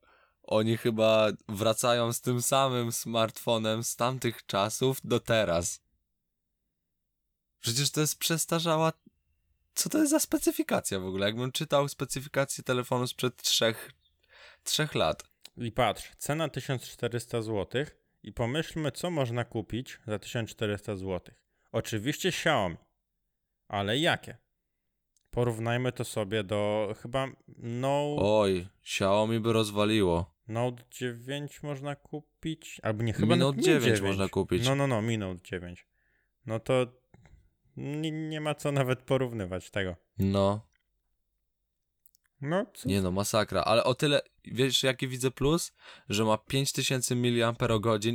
oni chyba wracają z tym samym smartfonem z tamtych czasów do teraz. Przecież to jest przestarzała. Co to jest za specyfikacja w ogóle? Jakbym czytał specyfikację telefonu sprzed trzech, trzech lat. I patrz, cena 1400 zł i pomyślmy, co można kupić za 1400 zł. Oczywiście Xiaomi, ale jakie? Porównajmy to sobie do chyba no, Oj, Xiaomi by rozwaliło. Note 9 można kupić, albo nie, chyba Note nawet Mi 9 można kupić. No, no, no, Mi Note 9. No to Nie, nie ma co nawet porównywać tego. No, No, co? nie no, masakra. Ale o tyle, wiesz jaki widzę plus? Że ma 5000 mAh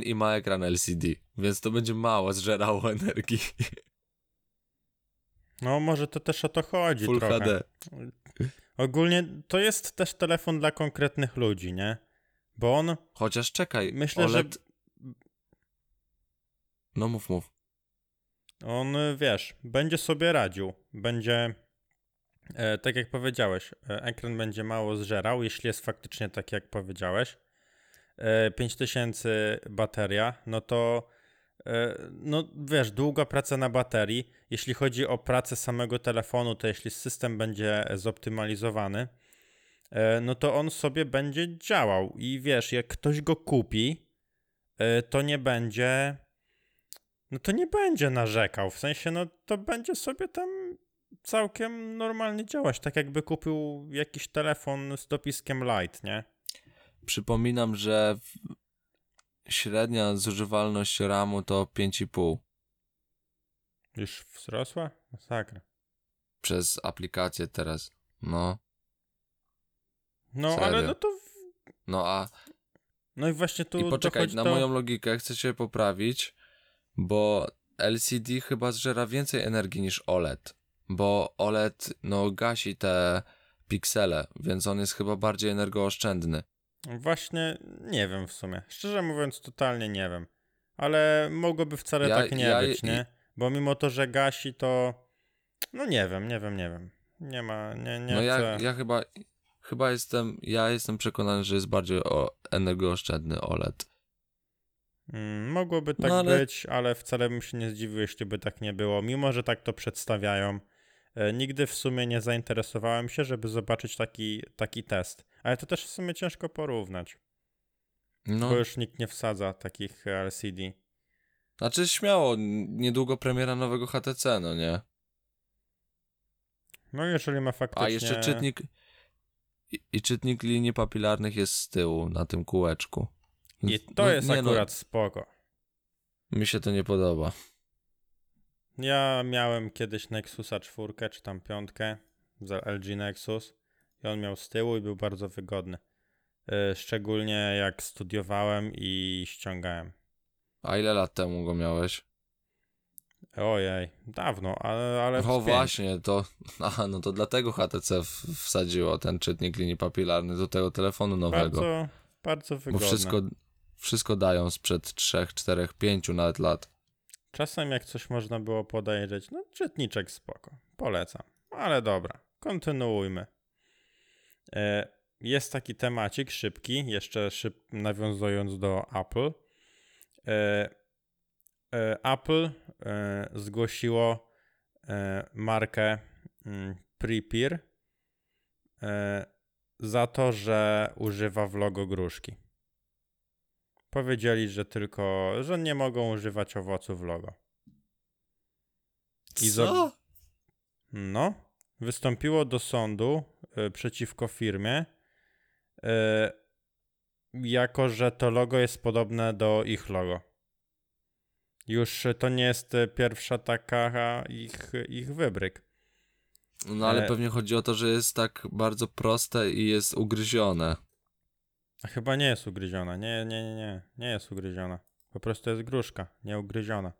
i ma ekran LCD. Więc to będzie mało zżerało energii. No może to też o to chodzi Full trochę. HD. Ogólnie to jest też telefon dla konkretnych ludzi, nie? Bo on, Chociaż czekaj, myślę, OLED... że No mów, mów. on, wiesz, będzie sobie radził. Będzie, e, tak jak powiedziałeś, e, ekran będzie mało zżerał, jeśli jest faktycznie tak, jak powiedziałeś. E, 5000 bateria, no to no wiesz, długa praca na baterii. Jeśli chodzi o pracę samego telefonu, to jeśli system będzie zoptymalizowany, e, no to on sobie będzie działał i wiesz, jak ktoś go kupi, e, to nie będzie no to nie będzie narzekał, w sensie no to będzie sobie tam całkiem normalnie działać, tak jakby kupił jakiś telefon z dopiskiem light, nie? Przypominam, że średnia zużywalność RAMu to 5,5 Już wzrosła? Masakra. przez aplikację teraz. No, No, Serio? ale no to... no a No i właśnie tu I poczekaj, na do... moją logikę chcę się poprawić, bo LCD chyba zżera więcej energii niż OLED, bo OLED no gasi te piksele, więc on jest chyba bardziej energooszczędny. Właśnie nie wiem w sumie. Szczerze mówiąc, totalnie nie wiem. Ale mogłoby wcale Ja- tak nie ja- być, nie? Bo mimo to, że gasi, to... No nie wiem, nie wiem, nie wiem. Nie ma, nie, nie no ja, ja chyba, chyba jestem, ja jestem przekonany, że jest bardziej o energooszczędny OLED. Mm, mogłoby tak No, ale- być, ale wcale bym się nie zdziwił, jeśli by tak nie było. Mimo, że tak to przedstawiają, e, nigdy w sumie nie zainteresowałem się, żeby zobaczyć taki, taki test. Ale to też w sumie ciężko porównać, No, bo już nikt nie wsadza takich LCD. znaczy śmiało, niedługo premiera nowego HTC, no nie? No jeżeli ma faktycznie... A jeszcze czytnik, i, i czytnik linii papilarnych jest z tyłu, na tym kółeczku. I to No, jest nie no, akurat spoko. Mi się to nie podoba. Ja miałem kiedyś Nexusa czwórkę, czy tam piątkę, za LG Nexus i on miał z tyłu i był bardzo wygodny. E, Szczególnie jak studiowałem i ściągałem. A ile lat temu go miałeś? Ojej, dawno, ale, ale o właśnie, to. Aha, no to dlatego HTC wsadziło ten czytnik linii papilarny do tego telefonu nowego. Bardzo, bardzo bo wygodne. wszystko, wszystko dają sprzed 3, 4, 5 nawet lat. Czasem jak coś można było podejrzeć, no czytniczek spoko, polecam. Ale dobra, kontynuujmy. E, Jest taki temacik szybki, jeszcze szyb, nawiązując do Apple. E, e, Apple zgłosiło markę mm, Prepir za to, że używa w logo gruszki. Powiedzieli, że tylko, że nie mogą używać owoców w logo. I Co? No, wystąpiło do sądu y, przeciwko firmie, y, jako że to logo jest podobne do ich logo. Już to nie jest pierwsza taka ich, ich wybryk. No ale E- pewnie chodzi o to, że jest tak bardzo proste i jest ugryzione. Chyba nie jest ugryziona. Nie, nie, nie, nie. Nie jest ugryziona. Po prostu jest gruszka, nie ugryziona.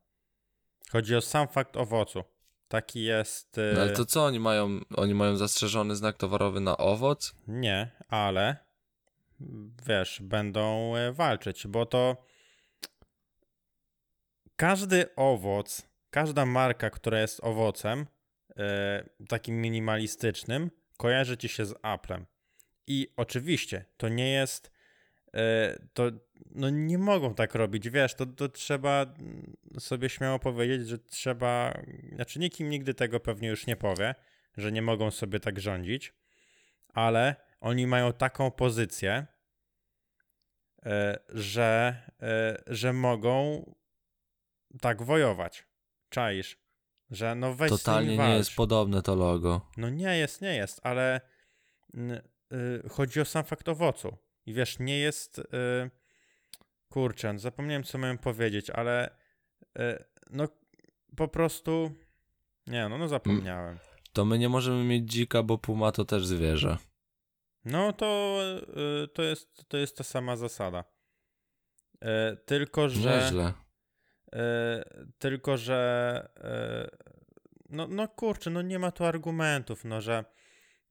Chodzi o sam fakt owocu. Taki jest. y, No ale to co oni mają? Oni mają zastrzeżony znak towarowy na owoc? Nie, ale wiesz, będą e, walczyć, bo to każdy owoc, każda marka, która jest owocem e, takim minimalistycznym, kojarzy ci się z Applem. I oczywiście to nie jest. E, to no nie mogą tak robić, wiesz, to, to trzeba mm, sobie śmiało powiedzieć, że trzeba. Znaczy, nikt im nigdy tego pewnie już nie powie, że nie mogą sobie tak rządzić ale oni mają taką pozycję, e, że, e, że mogą tak wojować. Czaisz? Że no weź Totalnie nie jest podobne to logo. No nie jest, nie jest, ale mm, y, chodzi o sam fakt owocu. I wiesz, nie jest. Y, kurczę, no zapomniałem, co miałem powiedzieć, ale y, no po prostu Nie, no, no zapomniałem. To my nie możemy mieć dzika, bo puma to też zwierzę. No to, y, to, jest, to jest ta sama zasada. E, tylko, że. Nieźle. Tylko, że. No, no kurczę, no nie ma tu argumentów, no że.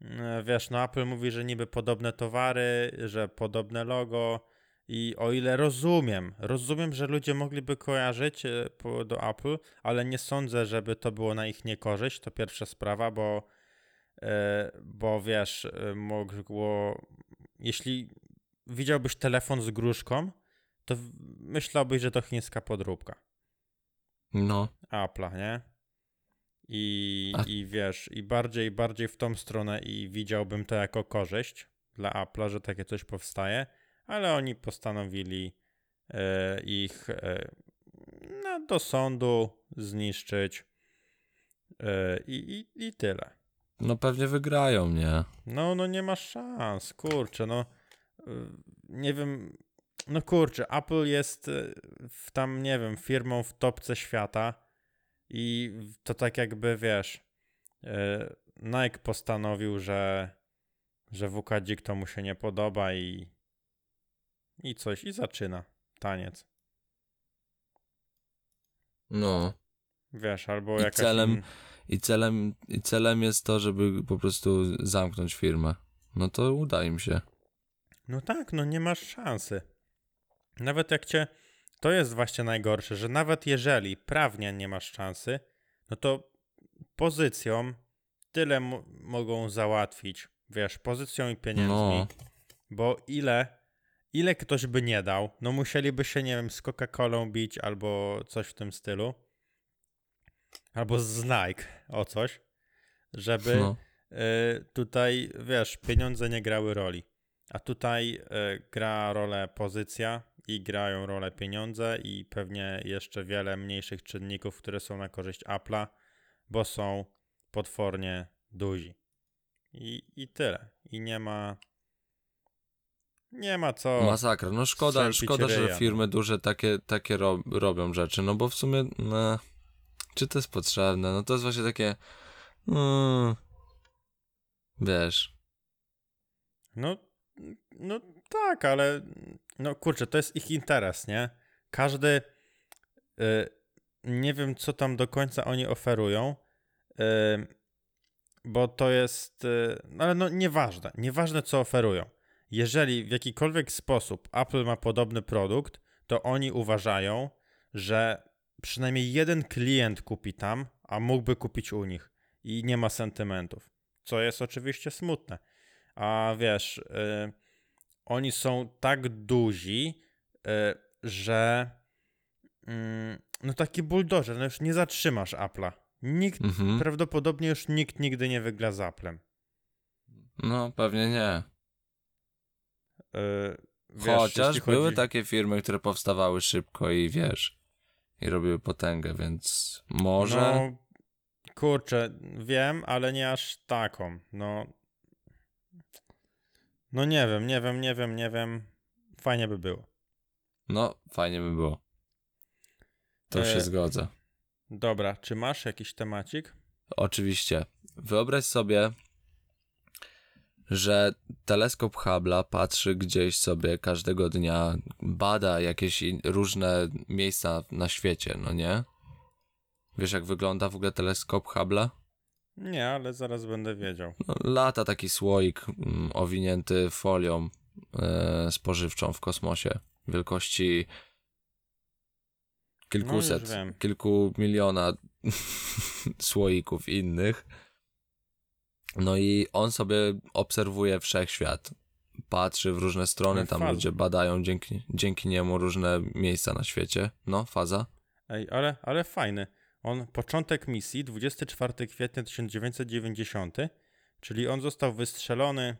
E, Wiesz, no Apple mówi, że niby podobne towary, że podobne logo. I o ile rozumiem, rozumiem, że ludzie mogliby kojarzyć e, do Apple, ale nie sądzę, żeby to było na ich niekorzyść. To pierwsza sprawa, bo, e, bo wiesz, mogło. Jeśli widziałbyś telefon z gruszką, to myślałbyś, że to chińska podróbka. No. Apple'a, nie? I, A- I wiesz, i bardziej, bardziej w tą stronę i widziałbym to jako korzyść dla Apple'a, że takie coś powstaje, ale oni postanowili e, ich e, no, do sądu zniszczyć e, i, i, i tyle. No pewnie wygrają, nie? No, no nie ma szans, kurczę, no y, nie wiem, no kurczę, Apple jest y, w tam, nie wiem, firmą w topce świata i to tak jakby, wiesz, y, Nike postanowił, że, że WKDzik to mu się nie podoba i i coś, i zaczyna taniec. No. Wiesz, albo I jakaś... celem- I celem, I celem jest to, żeby po prostu zamknąć firmę. No to uda im się. No tak, no nie masz szansy. Nawet jak cię. To jest właśnie najgorsze, że nawet jeżeli prawnie nie masz szansy, no to pozycją tyle mo- mogą załatwić. Wiesz, pozycją i pieniędzmi. No. Bo ile, ile ktoś by nie dał, no musieliby się, nie wiem, z Coca-Colą bić albo coś w tym stylu. Albo z Nike o coś, żeby No. y, tutaj, wiesz, pieniądze nie grały roli. A tutaj y, gra rolę pozycja i grają rolę pieniądze i pewnie jeszcze wiele mniejszych czynników, które są na korzyść Apple'a, bo są potwornie duzi. I, I tyle. I nie ma. Nie ma co. Masakra. No szkoda, szkoda że no. firmy duże takie, takie ro, robią rzeczy. No bo w sumie, no, czy to jest potrzebne? No to jest właśnie takie. Mm, wiesz. No, no tak, ale no kurczę, to jest ich interes, nie? Każdy y, nie wiem, co tam do końca oni oferują, y, bo to jest, y, no ale no nieważne, nieważne co oferują. Jeżeli w jakikolwiek sposób Apple ma podobny produkt, to oni uważają, że przynajmniej jeden klient kupi tam, a mógłby kupić u nich i nie ma sentymentów, co jest oczywiście smutne. A wiesz, y, oni są tak duzi, y, że mm, no taki buldożer, no już nie zatrzymasz Apple'a. Nikt, Mhm. prawdopodobnie już nikt nigdy nie wygra z Apple'em. No pewnie nie. Y, wiesz, Chociaż jeśli były chodzi- takie firmy, które powstawały szybko i wiesz. I robiły potęgę, więc może. No, kurczę, wiem, ale nie aż taką. No, no nie wiem, nie wiem, nie wiem, nie wiem. Fajnie by było. No, fajnie by było. To się E, zgodzę. Dobra, czy masz jakiś temacik? Oczywiście. Wyobraź sobie, że teleskop Hubble'a patrzy gdzieś sobie każdego dnia, bada jakieś różne miejsca na świecie, no nie? Wiesz, jak wygląda w ogóle teleskop Hubble'a? Nie, ale zaraz będę wiedział. No, lata taki słoik mm, owinięty folią e, spożywczą w kosmosie wielkości kilkuset, No, kilku miliona słoików innych. No i on sobie obserwuje wszechświat. Patrzy w różne strony, tam ludzie badają dzięki, dzięki niemu różne miejsca na świecie. No, faza. Ej, ale, ale fajny. On, początek misji, 24 kwietnia 1990, czyli on został wystrzelony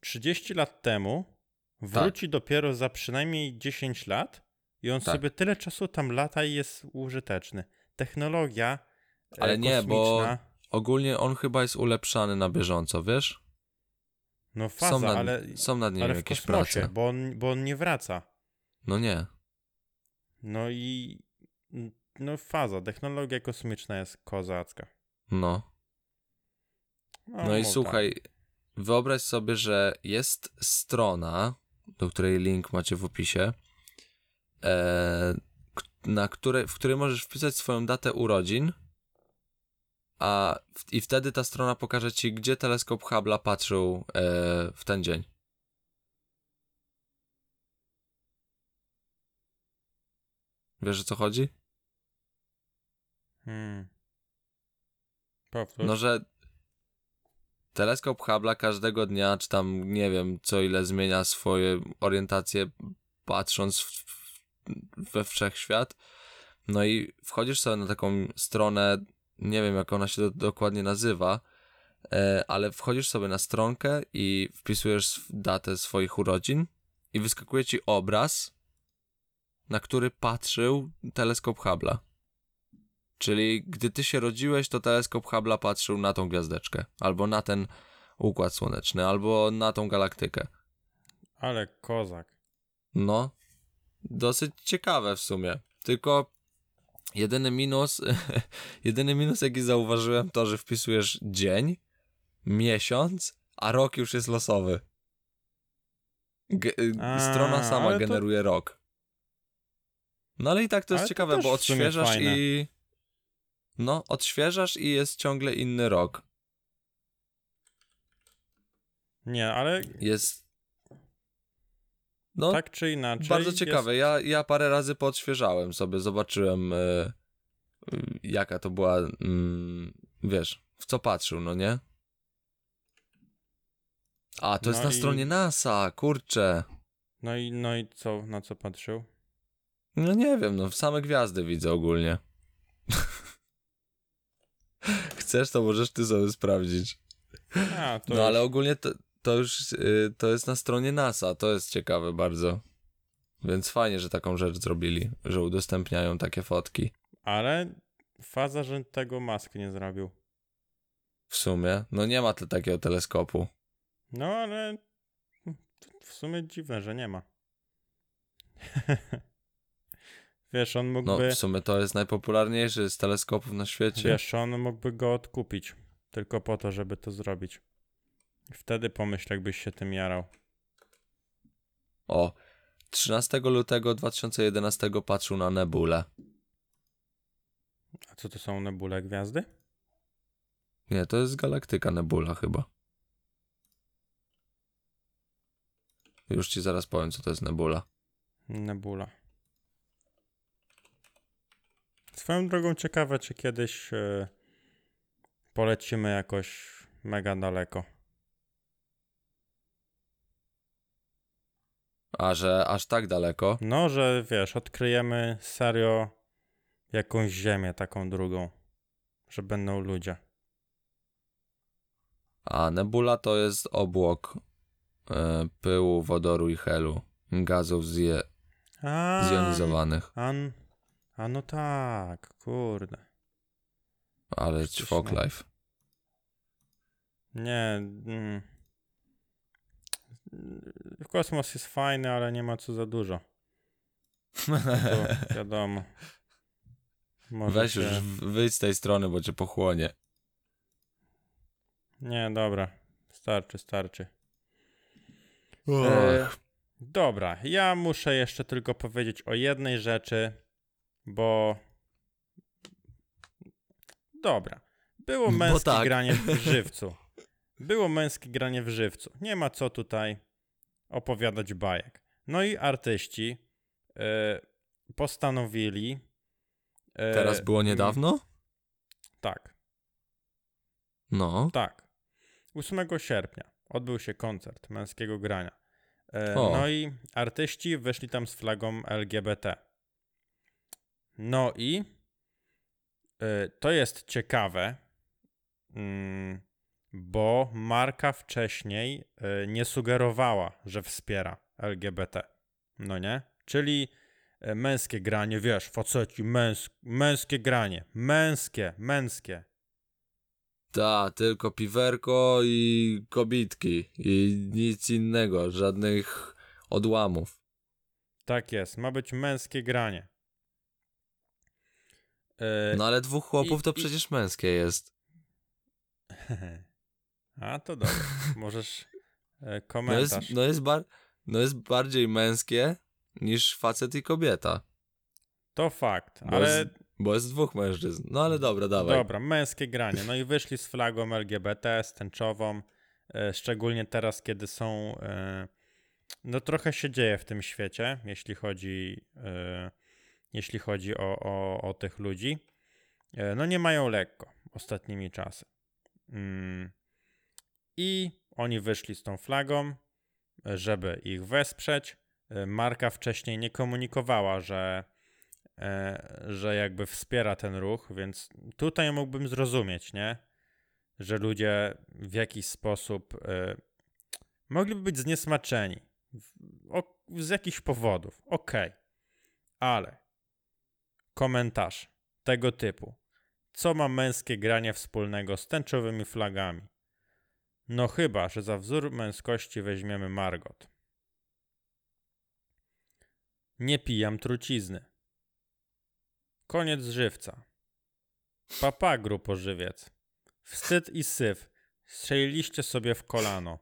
30 lat temu, wróci dopiero za przynajmniej 10 lat i on Tak. sobie tyle czasu tam lata i jest użyteczny. Technologia e, Ale nie, bo- Ogólnie on chyba jest ulepszany na bieżąco, wiesz? no Są faza, nad, ale, są nad nim ale jakieś kosmosie, prace. bo on, bo on nie wraca. No nie. No i no faza, technologia kosmiczna jest kozacka. No. No, No i słuchaj, wyobraź sobie, że jest strona, do której link macie w opisie, e, na której, w której możesz wpisać swoją datę urodzin, a w, i wtedy ta strona pokaże ci, gdzie teleskop Hubble'a patrzył e, w ten dzień. Wiesz o co chodzi? Hmm. Powtórz. No, że teleskop Hubble'a każdego dnia, czy tam nie wiem, co ile zmienia swoje orientacje, patrząc w, we wszechświat. No i wchodzisz sobie na taką stronę, nie wiem jak ona się do, dokładnie nazywa, e, ale wchodzisz sobie na stronkę i wpisujesz datę swoich urodzin i wyskakuje ci obraz, na który patrzył teleskop Hubble'a. Czyli gdy ty się rodziłeś, to teleskop Hubble'a patrzył na tą gwiazdeczkę, albo na ten układ słoneczny, albo na tą galaktykę. Ale kozak. No, dosyć ciekawe w sumie. Tylko jedyny minus, jedyny minus jaki zauważyłem to, że wpisujesz dzień, miesiąc, a rok już jest losowy. Ge- A, strona sama ale to- generuje rok. No ale i tak to jest Ale to ciekawe, też bo odświeżasz i... No, odświeżasz i jest ciągle inny rok. Nie, ale Jest... No, tak czy inaczej. Bardzo jest- ciekawe. Ja, ja parę razy podświeżałem sobie, zobaczyłem e, jaka to była, mm, wiesz, w co patrzył, no nie? A, to jest No na i- stronie NASA, kurczę. No i, no i co, na co patrzył? No nie wiem, no same gwiazdy widzę ogólnie. Chcesz, to możesz ty sobie sprawdzić. A, No ale już- ogólnie to, to już y, to jest na stronie NASA, to jest ciekawe bardzo. Więc fajnie, że taką rzecz zrobili, że udostępniają takie fotki. Ale faza, że tego Musk nie zrobił. W sumie, no nie ma te takiego teleskopu. No ale w sumie dziwne, że nie ma. Wiesz, on No mógłby, w sumie to jest najpopularniejszy z teleskopów na świecie. wiesz, on mógłby go odkupić tylko po to, żeby to zrobić. Wtedy pomyśl, jakbyś się tym jarał. O, 13 lutego 2011 patrzył na nebulę. A co to są nebule gwiazdy? Nie, to jest galaktyka nebula chyba. Już ci zaraz powiem, co to jest nebula. Nebula. Swoją drogą ciekawe, czy kiedyś e, polecimy jakoś mega daleko. A że aż tak daleko? No, że wiesz, odkryjemy serio jakąś ziemię taką drugą, że będą ludzie. A nebula to jest obłok e, pyłu, wodoru i helu. Gazów zje, A, zjonizowanych. an, a no tak, kurde. Ale ćwok life. Nie. Mm. Kosmos jest fajny, ale nie ma co za dużo. To wiadomo. Może Weź się... już wyjdź z tej strony, bo cię pochłonie. Nie, dobra. Starczy, starczy. E, dobra, ja muszę jeszcze tylko powiedzieć o jednej rzeczy, bo. Dobra. Było męskie tak. granie w żywcu. Było męskie granie w żywcu. Nie ma co tutaj opowiadać bajek. No i artyści e, postanowili. e, Teraz było niedawno? Tak. No. Tak. 8 sierpnia odbył się koncert męskiego grania. O. no i artyści wyszli tam z flagą LGBT. No i e, to jest ciekawe, mm, bo marka wcześniej e, nie sugerowała, że wspiera LGBT. No nie? Czyli e, męskie granie, wiesz, faceci, męs męskie granie, męskie, męskie. Ta, tylko piwerko i kobitki. I nic innego, żadnych odłamów. Tak jest, ma być męskie granie. E, No ale dwóch chłopów i- to i- przecież męskie jest. A to dobrze. Możesz e, No jest, komentarz. no, jest bar, no jest bardziej męskie niż facet i kobieta. To fakt, Bo ale jest, bo jest dwóch mężczyzn. No ale dobra, dawaj. dobra, męskie granie. No i wyszli z flagą LGBT, z tęczową, e, szczególnie teraz, kiedy są. e, No trochę się dzieje w tym świecie, jeśli chodzi, jeśli chodzi o, o, o tych ludzi. E, No nie mają lekko ostatnimi czasy. Mm. I oni wyszli z tą flagą, e, żeby ich wesprzeć. E, Marka wcześniej nie komunikowała, że, że jakby wspiera ten ruch, więc tutaj mógłbym zrozumieć, nie? Że ludzie w jakiś sposób mogliby być zniesmaczeni z jakichś powodów. Okej, ale komentarz tego typu. Co ma męskie granie wspólnego z tęczowymi flagami? No chyba, że za wzór męskości weźmiemy Margot. Nie pijam trucizny. Koniec żywca. Papa, grupożywiec. Wstyd i syf. Strzeliliście sobie w kolano.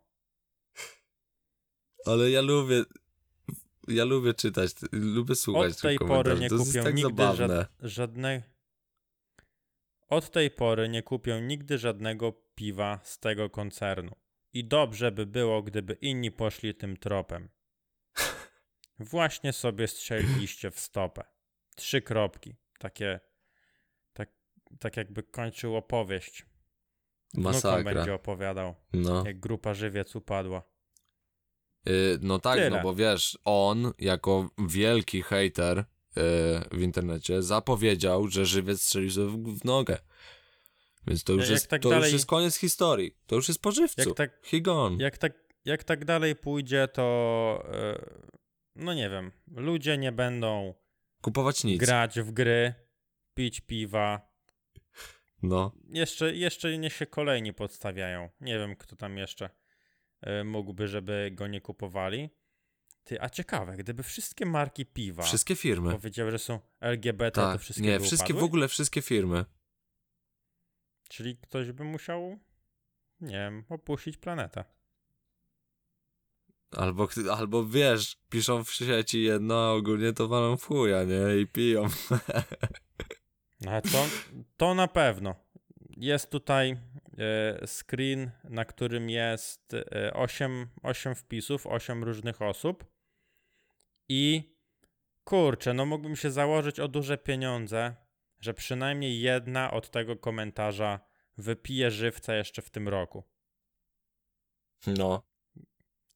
Ale ja lubię. Ja lubię czytać, lubię słuchać Od tej pory nie kupią tak nigdy żadne... Od tej pory nie kupią nigdy żadnego piwa z tego koncernu. I dobrze by było, gdyby inni poszli tym tropem. Właśnie sobie strzeliliście w stopę. Trzy kropki. Takie... Tak, tak jakby kończył opowieść. Wnukom Masakra. będzie opowiadał, No. jak grupa żywiec upadła. Y, no tak, Tyle. no bo wiesz, on jako wielki hater y, w internecie zapowiedział, że żywiec strzelił sobie w, w nogę. Więc to już, Jak jest, tak to dalej- już jest koniec historii. To już jest po żywcu. Jak tak, He gone. jak, tak, jak tak dalej pójdzie, to e, no nie wiem, ludzie nie będą Kupować nic. grać w gry, pić piwa. No. Jeszcze, jeszcze nie się kolejni podstawiają. Nie wiem, kto tam jeszcze mógłby, żeby go nie kupowali. Ty, a ciekawe, gdyby wszystkie marki piwa Wszystkie firmy. powiedziały, że są LGBT, to Tak. wszystkie Nie, wszystkie w upadły? ogóle wszystkie firmy. Czyli ktoś by musiał, nie wiem, opuścić planetę. Albo, albo wiesz, piszą w sieci jedno, a ogólnie to walą w chuja, nie? I piją. No to, to na pewno. Jest tutaj e, screen, na którym jest e, 8, 8 wpisów, 8 różnych osób. I kurczę, no mógłbym się założyć o duże pieniądze, że przynajmniej jedna od tego komentarza wypije żywca jeszcze w tym roku. No.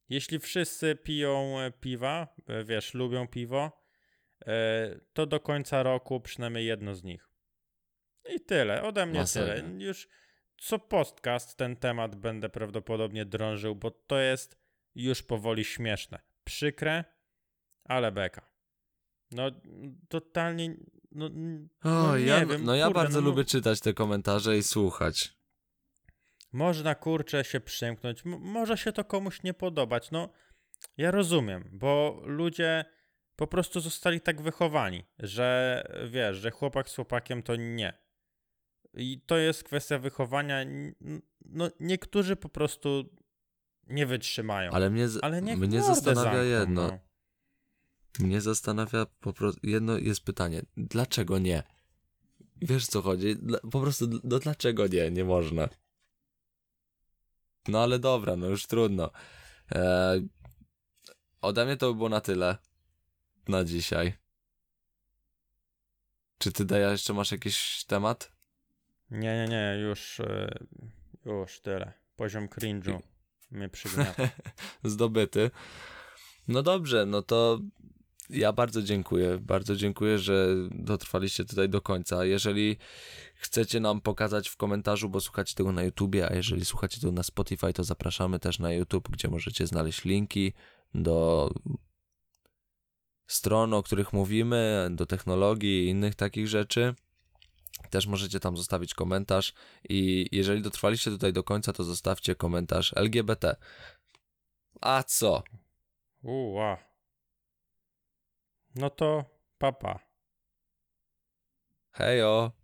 Jeśli wszyscy piją e, piwa, wiesz, lubią piwo, to do końca roku przynajmniej jedno z nich. I tyle, ode mnie Masakra. tyle. Już co podcast ten temat będę prawdopodobnie drążył, bo to jest już powoli śmieszne. Przykre, ale beka. No, totalnie. No, O, no nie ja, wiem, no ja kurde, bardzo no, lubię czytać te komentarze i słuchać. Można kurczę się przymknąć, M- może się to komuś nie podobać. No, ja rozumiem, bo ludzie po prostu zostali tak wychowani, że wiesz, że chłopak z chłopakiem to nie. I to jest kwestia wychowania. No, niektórzy po prostu nie wytrzymają. Ale mnie, Ale mnie zastanawia zamkną, jedno. No. Mnie zastanawia po prostu, jedno jest pytanie, dlaczego nie? Wiesz co chodzi? Dla, po prostu, no dlaczego nie? Nie można. No ale dobra, no już trudno. E, ode mnie to by było na tyle na dzisiaj. Czy ty, Daja, jeszcze masz jakiś temat? Nie, nie, nie, już, y, już tyle. Poziom cringe'u mnie przygniata. Zdobyty. No dobrze, no to ja bardzo dziękuję. Bardzo dziękuję, że dotrwaliście tutaj do końca. Jeżeli chcecie nam pokazać w komentarzu, bo słuchacie tego na YouTubie, a jeżeli słuchacie tego na Spotify, to zapraszamy też na YouTube, gdzie możecie znaleźć linki do stron, o których mówimy, do technologii i innych takich rzeczy. Też możecie tam zostawić komentarz i jeżeli dotrwaliście tutaj do końca, to zostawcie komentarz LGBT. A co? Uła. No to papa. Hejo!